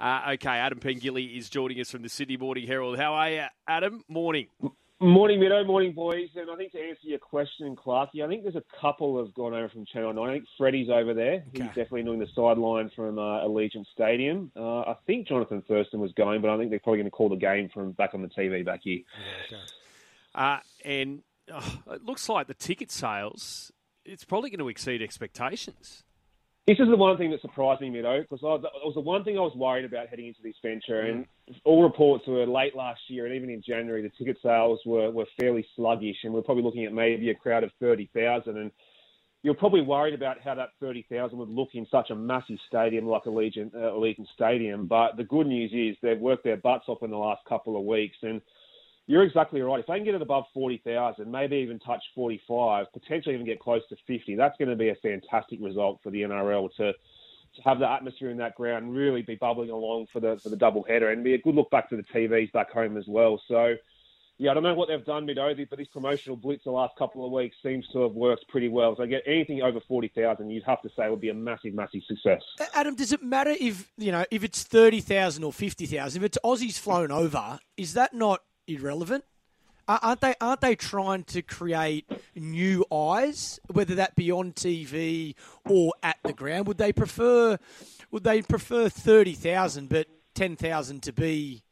Uh, okay, Adam Pengilly is joining us from the Sydney Morning Herald. How are you, Adam? Morning. Morning, Mido. Morning, boys. And I think to answer your question, Clarky, I think there's a couple have gone over from Channel 9. I think Freddie's over there. He's definitely doing the sideline from uh, Allegiant Stadium. Uh, I think Jonathan Thurston was going, but I think they're probably going to call the game from back on the TV back here. Uh, and oh, it looks like the ticket sales, it's probably going to exceed expectations. This is the one thing that surprised me, Mido, because it was the one thing I was worried about heading into this venture. And all reports were late last year, and even in January, the ticket sales were, were fairly sluggish, and we're probably looking at maybe a crowd of thirty thousand. And you're probably worried about how that thirty thousand would look in such a massive stadium like Allegiant, uh, Allegiant Stadium. But the good news is they've worked their butts off in the last couple of weeks, and you're exactly right. If they can get it above 40,000, maybe even touch 45, potentially even get close to 50, that's going to be a fantastic result for the NRL to, to have the atmosphere in that ground really be bubbling along for the for the double header and be a good look back to the TVs back home as well. So, yeah, I don't know what they've done mid but this promotional blitz the last couple of weeks seems to have worked pretty well. So, get anything over 40,000, you'd have to say would be a massive, massive success. Adam, does it matter if you know if it's thirty thousand or fifty thousand? If it's Aussies flown over, is that not irrelevant? Aren't they? Aren't they trying to create new eyes, whether that be on TV or at the ground? Would they prefer? Would they prefer thirty thousand, but ten thousand to be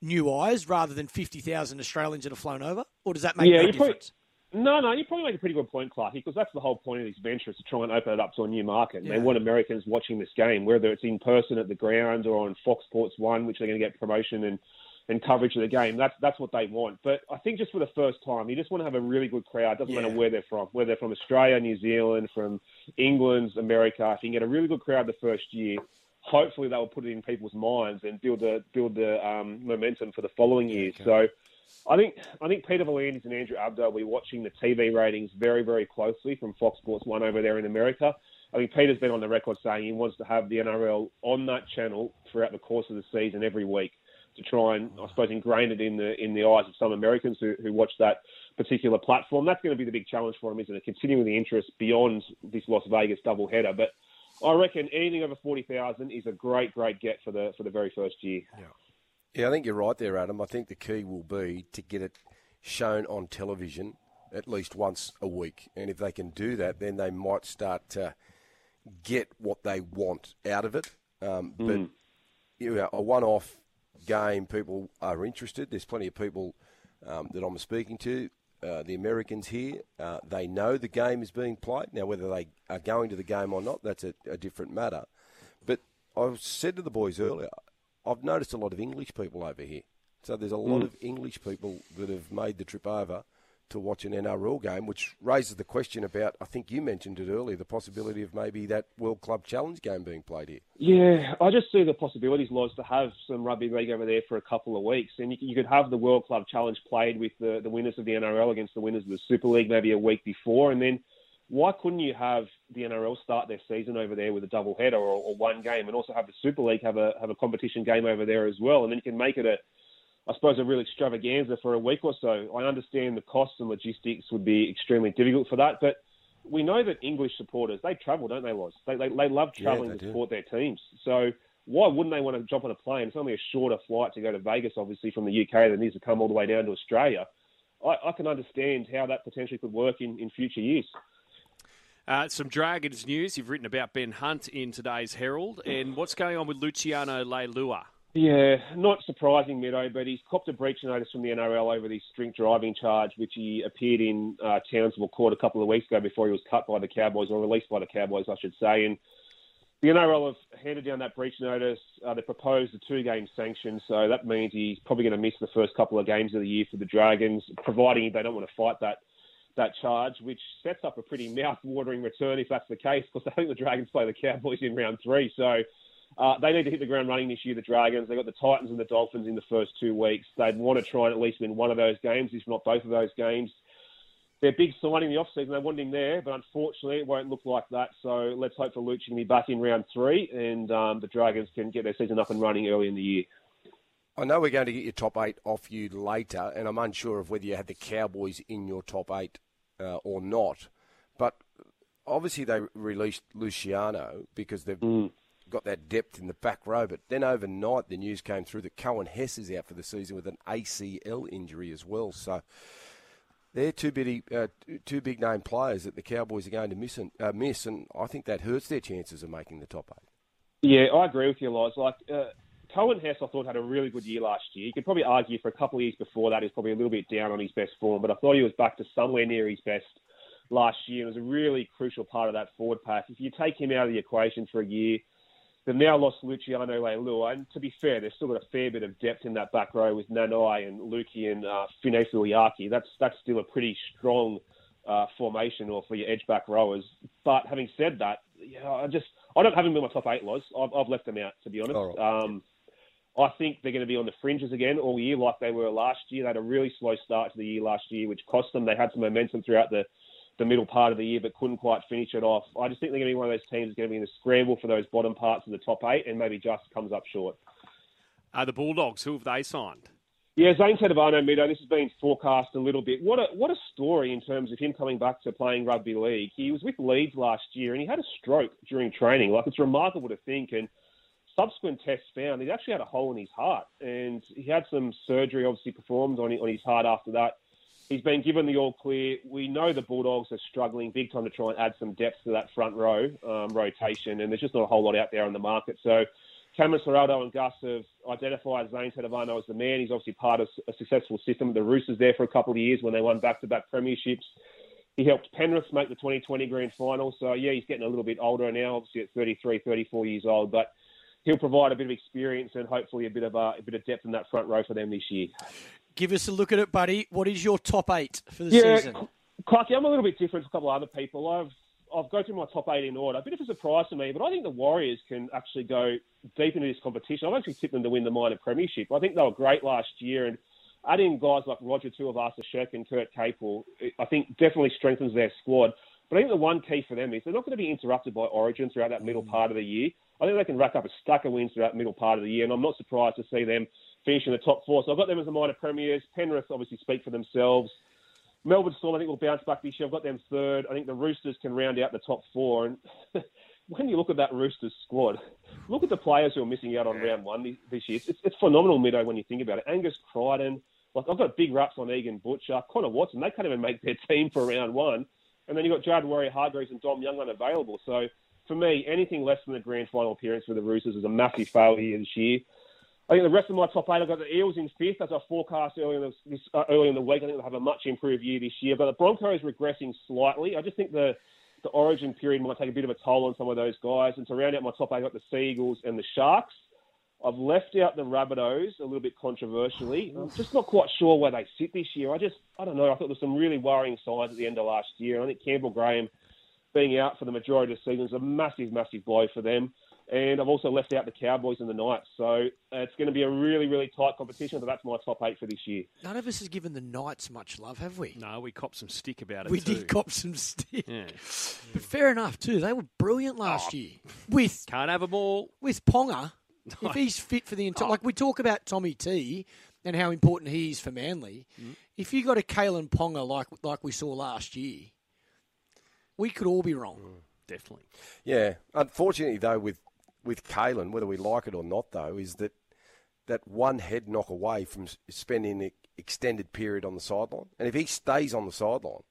new eyes rather than fifty thousand Australians that have flown over? Or does that make Yeah, no you probably- No, no, you probably make a pretty good point, Clarky, because that's the whole point of this venture is to try and open it up to a new market. And They want Americans watching this game, whether it's in person at the ground or on Fox Sports One, which they're going to get promotion and, and coverage of the game. That's that's what they want. But I think just for the first time, you just want to have a really good crowd. Doesn't matter where they're from, whether they're from Australia, New Zealand, from England, America. If you can get a really good crowd the first year, hopefully they will put it in people's minds and build the build the um, momentum for the following years. So. I think I think Peter V'landys and Andrew Abdo will be watching the TV ratings very very closely from Fox Sports One over there in America. I think Peter's been on the record saying he wants to have the NRL on that channel throughout the course of the season every week to try and I suppose ingrain it in the in the eyes of some Americans who, who watch that particular platform. That's going to be the big challenge for him, isn't it? Continuing the interest beyond this Las Vegas doubleheader, but. I reckon anything over forty thousand is a great, great get for the for the very first year. Yeah, Yeah, I think you're right there, Adam. I think the key will be to get it shown on television at least once a week. And if they can do that, then they might start to get what they want out of it. Um, But you know, a one off game, people are interested. There's plenty of people um, that I'm speaking to. Uh, the Americans here, uh, they know the game is being played. Now, whether they are going to the game or not, that's a, a different matter. But I said to the boys earlier, I've noticed a lot of English people over here. So there's a lot of English people that have made the trip over to watch an NRL game, which raises the question about, I think you mentioned it earlier, the possibility of maybe that World Club Challenge game being played here. Yeah, I just see the possibilities, Loz, to have some rugby league over there for a couple of weeks, and you, you could have the World Club Challenge played with the, the winners of the NRL against the winners of the Super League maybe a week before, and then why couldn't you have the NRL start their season over there with a double header or, or one game, and also have the Super League have a have a competition game over there as well, and then you can make it a I suppose a real extravaganza for a week or so. I understand the costs and logistics would be extremely difficult for that, but we know that English supporters they travel, don't they, Loz? They they, they love travelling they to do. support their teams. So why wouldn't they want to jump on a plane? It's only a shorter flight to go to Vegas, obviously from the UK, than it is to come all the way down to Australia. I, I can understand how that potentially could work in, in future years. Uh, some Dragons news. You've written about Ben Hunt in today's Herald. And what's going on with Luciano Leilua? Yeah, not surprising, Mido, but he's copped a breach notice from the NRL over this drink driving charge, which he appeared in uh, Townsville Court a couple of weeks ago before he was cut by the Cowboys, or released by the Cowboys, I should say. And the NRL have handed down that breach notice. Uh, they proposed a two-game sanction, so that means he's probably going to miss the first couple of games of the year for the Dragons, providing they don't want to fight that that charge, which sets up a pretty mouth-watering return if that's the case, because I think the Dragons play the Cowboys in round three. So uh, they need to hit the ground running this year, the Dragons. They've got the Titans and the Dolphins in the first two weeks. They'd want to try and at least win one of those games, if not both of those games. Their big signing in the offseason, they wanted him there, but unfortunately it won't look like that. So let's hope for Luch to be back in round three and um, the Dragons can get their season up and running early in the year. I know we're going to get your top eight off you later, and I'm unsure of whether you had the Cowboys in your top eight uh, or not. But obviously, they released Luciano because they've got that depth in the back row. But then overnight, the news came through that Coen Hess is out for the season with an ACL injury as well. So they're two big, uh, two big name players that the Cowboys are going to miss and, uh, miss, and I think that hurts their chances of making the top eight. Yeah, I agree with you, Loz. Like uh, Coen Hess, I thought had a really good year last year. You could probably argue for a couple of years before that, he's probably a little bit down on his best form, but I thought he was back to somewhere near his best last year. It was a really crucial part of that forward pack. If you take him out of the equation for a year, they've now lost Luciano Leilua, and to be fair, they've still got a fair bit of depth in that back row with Nanai and Luki and uh, Finefeuiaki. That's that's still a pretty strong uh, formation or for your edge back rowers. But having said that, yeah, I just I don't have them in my top eight, Loz. I've, I've left them out to be honest. Right. Um, I think they're going to be on the fringes again all year, like they were last year. They had a really slow start to the year last year, which cost them. They had some momentum throughout the the middle part of the year, but couldn't quite finish it off. I just think they're going to be one of those teams that's going to be in the scramble for those bottom parts of the top eight, and maybe just comes up short. Are the Bulldogs? Who have they signed? Yeah, Zane Tetevano, Mido, this has been forecast a little bit. What a what a story in terms of him coming back to playing rugby league. He was with Leeds last year and he had a stroke during training. Like it's remarkable to think and subsequent tests found he actually had a hole in his heart and he had some surgery obviously performed on on his heart after that. He's been given the all clear. We know the Bulldogs are struggling big time to try and add some depth to that front row um, rotation, and there's just not a whole lot out there on the market. So Cameron Ciraldo and Gus have identified Zane Tetevano as the man. He's obviously part of a successful system. The Roosters there for a couple of years when they won back-to-back premierships. He helped Penrith make the 2020 grand final. So, yeah, he's getting a little bit older now, obviously at 33, 34 years old. But he'll provide a bit of experience and hopefully a bit of, uh, a bit of depth in that front row for them this year. Give us a look at it, buddy. What is your top eight for the yeah, season? Clarky, I'm a little bit different to a couple of other people. I've I've go through my top eight in order. A bit of a surprise to me, but I think the Warriors can actually go deep into this competition. I've actually tipped them to win the minor premiership. I think they were great last year, and adding guys like Roger Tuivasa-Sheck and Kurt Capewell, I think definitely strengthens their squad. But I think the one key for them is they're not going to be interrupted by Origin throughout that middle mm. part of the year. I think they can rack up a stack of wins throughout the middle part of the year, and I'm not surprised to see them finish in the top four. So I've got them as the minor premiers. Penrith obviously speak for themselves. Melbourne Storm, I think, will bounce back this year. I've got them third. I think the Roosters can round out the top four. And when you look at that Roosters squad, look at the players who are missing out on round one this year. It's, it's phenomenal, Mido, when you think about it. Angus Crichton, like I've got big raps on Egan Butcher, Connor Watson. They can't even make their team for round one. And then you've got Jared Waerea-Hargreaves and Dom Young unavailable. So for me, anything less than a grand final appearance for the Roosters is a massive failure this year. I think the rest of my top eight, I've got the Eels in fifth, as I forecast earlier in, this, uh, early in the week. I think they'll have a much improved year this year. But the Broncos regressing slightly. I just think the the origin period might take a bit of a toll on some of those guys. And to round out my top eight, I've got the Seagulls and the Sharks. I've left out the Rabbitohs a little bit controversially. I'm just not quite sure where they sit this year. I just, I don't know. I thought there was some really worrying signs at the end of last year. I think Campbell Graham being out for the majority of the season is a massive, massive blow for them. And I've also left out the Cowboys and the Knights. So uh, it's going to be a really, really tight competition. So that's my top eight for this year. None of us has given the Knights much love, have we? No, we copped some stick about it. We too. did cop some stick. Yeah. But fair enough, too. They were brilliant last oh, year. With Can't have them all. With Ponga, if he's fit for the entire. Oh. Like we talk about Tommy T and how important he is for Manly. Mm. If you got a Kalyn Ponga like, like we saw last year, we could all be wrong. Mm, definitely. Yeah. Unfortunately, though, with with Kalyn, whether we like it or not, though, is that that one head knock away from spending an extended period on the sideline. And if he stays on the sideline,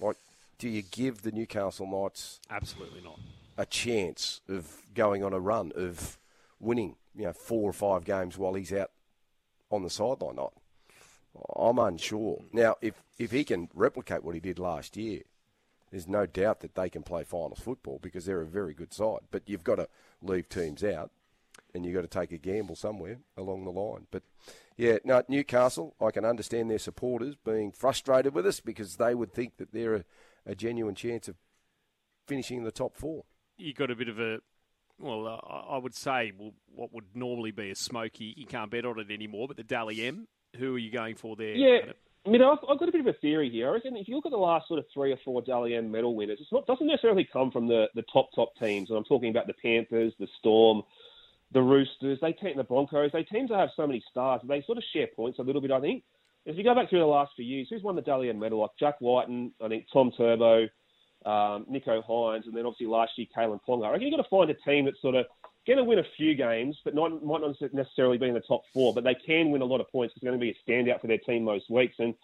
like, do you give the Newcastle Knights absolutely not a chance of going on a run of winning, you know, four or five games while he's out on the sideline? Not. I'm unsure. Now, if if he can replicate what he did last year, there's no doubt that they can play finals football because they're a very good side. But you've got to leave teams out, and you've got to take a gamble somewhere along the line. But yeah, no, Newcastle, I can understand their supporters being frustrated with us because they would think that they're a, a genuine chance of finishing in the top four. You got a bit of a well, uh, I would say well, what would normally be a smoky. You can't bet on it anymore. But the Dally M, who are you going for there? Yeah, I mean, I've, I've, got a bit of a theory here. I reckon if you look at the last sort of three or four Dally medal winners, it doesn't necessarily come from the, the top, top teams. And I'm talking about the Panthers, the Storm, the Roosters, they take the Broncos. They teams that have so many stars. They sort of share points a little bit, I think. If you go back through the last few years, who's won the Dally medal? Like Jack Wighton, I think Tom Turbo, um, Nicho Hynes, and then obviously last year Kalyn Ponga. I reckon you've got to find a team that sort of going to win a few games, but not might not necessarily be in the top four. But they can win a lot of points. It's going to be a standout for their team most weeks. And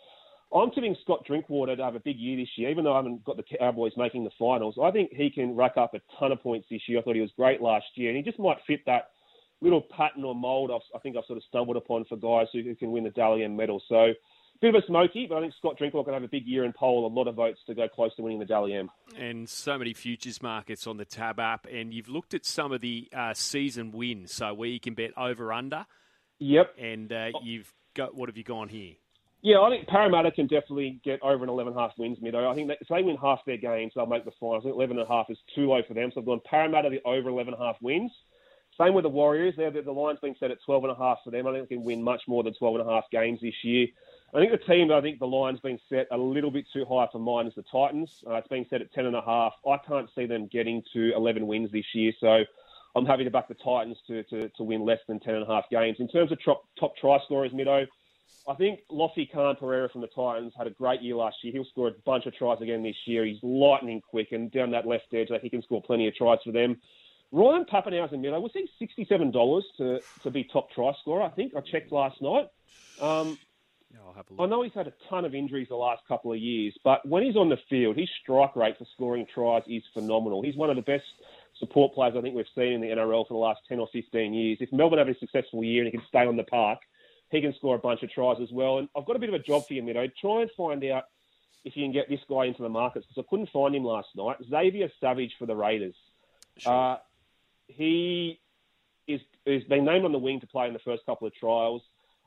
I'm tipping Scott Drinkwater to have a big year this year, even though I haven't got the Cowboys making the finals. I think he can rack up a ton of points this year. I thought he was great last year, and he just might fit that little pattern or mould I think I've sort of stumbled upon for guys who, who can win the Dally M medal. So bit of a smoky, but I think Scott Drinkwater can have a big year and poll a lot of votes to go close to winning the Dally M. And so many futures markets on the Tab app, and you've looked at some of the uh, season wins, so where you can bet over under. Yep. And uh, you've got what have you gone here? Yeah, I think Parramatta can definitely get over an 11.5 wins, Mido. I think that if they win half their games, they'll make the finals. I think 11.5 is too low for them, so I've gone Parramatta the over 11.5 wins. Same with the Warriors. They're, the, the line's been set at 12.5 for them. I think they can win much more than 12.5 games this year. I think the team, I think the line's been set a little bit too high for mine is the Titans. Uh, it's been set at 10.5. I can't see them getting to 11 wins this year, so I'm happy to back the Titans to, to, to win less than 10.5 games. In terms of top, top try scorers, Mido, I think Lofi Khan Pereira from the Titans had a great year last year. He'll score a bunch of tries again this year. He's lightning quick and down that left edge, he can score plenty of tries for them. Ryan Papenhuyzen, Mido, was he $67 to, to be top try scorer, I think. I checked last night. Um, I know he's had a ton of injuries the last couple of years, but when he's on the field, his strike rate for scoring tries is phenomenal. He's one of the best support players I think we've seen in the NRL for the last 10 or 15 years. If Melbourne have a successful year and he can stay on the park, he can score a bunch of tries as well. And I've got a bit of a job for you, Mido. Try and find out if you can get this guy into the markets because I couldn't find him last night. Xavier Savage for the Raiders. Sure. Uh, he is, is been named on the wing to play in the first couple of trials.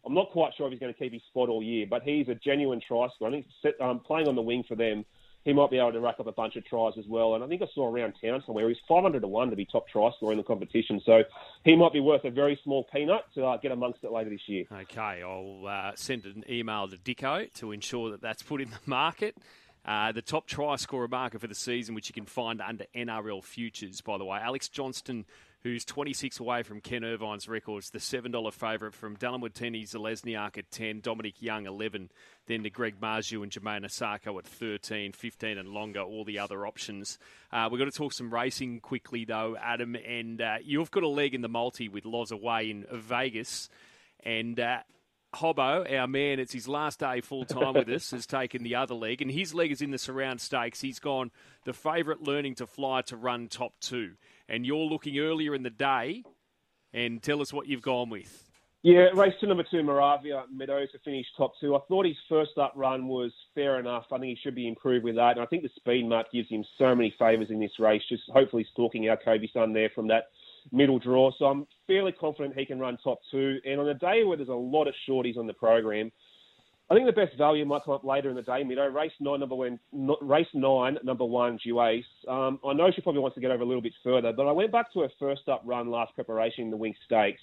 I'm not quite sure if he's going to keep his spot all year, but he's a genuine try scorer. I think set, um, playing on the wing for them, he might be able to rack up a bunch of tries as well. And I think I saw around town somewhere he's 500 to one to be top try scorer in the competition. So he might be worth a very small peanut to uh, get amongst it later this year. Okay, I'll uh, send an email to Dicko to ensure that that's put in the market. Uh, the top try scorer market for the season, which you can find under NRL Futures, by the way. Alex Johnston who's 26 away from Ken Irvine's records. The $7 favourite from Dallin Watene-Zelezniak at 10, Dominic Young 11, then to Greg Marzhew and Jamayne Isaako at 13, 15 and longer, all the other options. Uh, we've got to talk some racing quickly, though, Adam, and uh, you've got a leg in the multi with Loz away in Vegas, and... Uh, Hobbo, our man, it's his last day full time with us, has taken the other leg, and his leg is in the surround stakes. He's gone the favourite learning to fly to run top two and you're looking earlier in the day. And tell us what you've gone with. Yeah, race to number two, Moravia Meadows to finish top two. I thought his first up run was fair enough. I think he should be improved with that. And I think the speed mark gives him so many favours in this race, just hopefully stalking our Kobe son there from that middle draw. So I'm fairly confident he can run top two. And on a day where there's a lot of shorties on the program, I think the best value might come up later in the day, Mido. Race nine, number one, race nine, number one, Duace. Um, I know she probably wants to get over a little bit further, but I went back to her first up run last preparation in the Winx Stakes.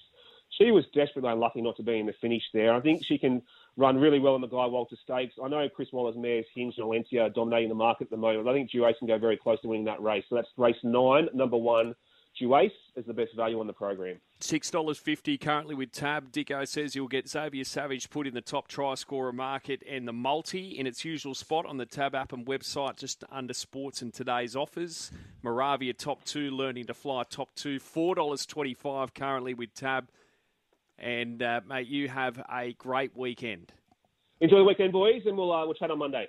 She was desperately unlucky not to be in the finish there. I think she can run really well in the Guy Walter Stakes. I know Chris Waller's mares Hinge and Valencia are dominating the market at the moment. I think Duace can go very close to winning that race. So that's race nine, number one, Duace is the best value on the program. $6.50 currently with Tab. Dicko says you'll get Xavier Savage put in the top try scorer market and the multi in its usual spot on the Tab app and website just under sports and today's offers. Moravia top two, learning to fly top two. $4.25 currently with Tab. And, uh, mate, you have a great weekend. Enjoy the weekend, boys, and we'll, uh, we'll chat on Monday.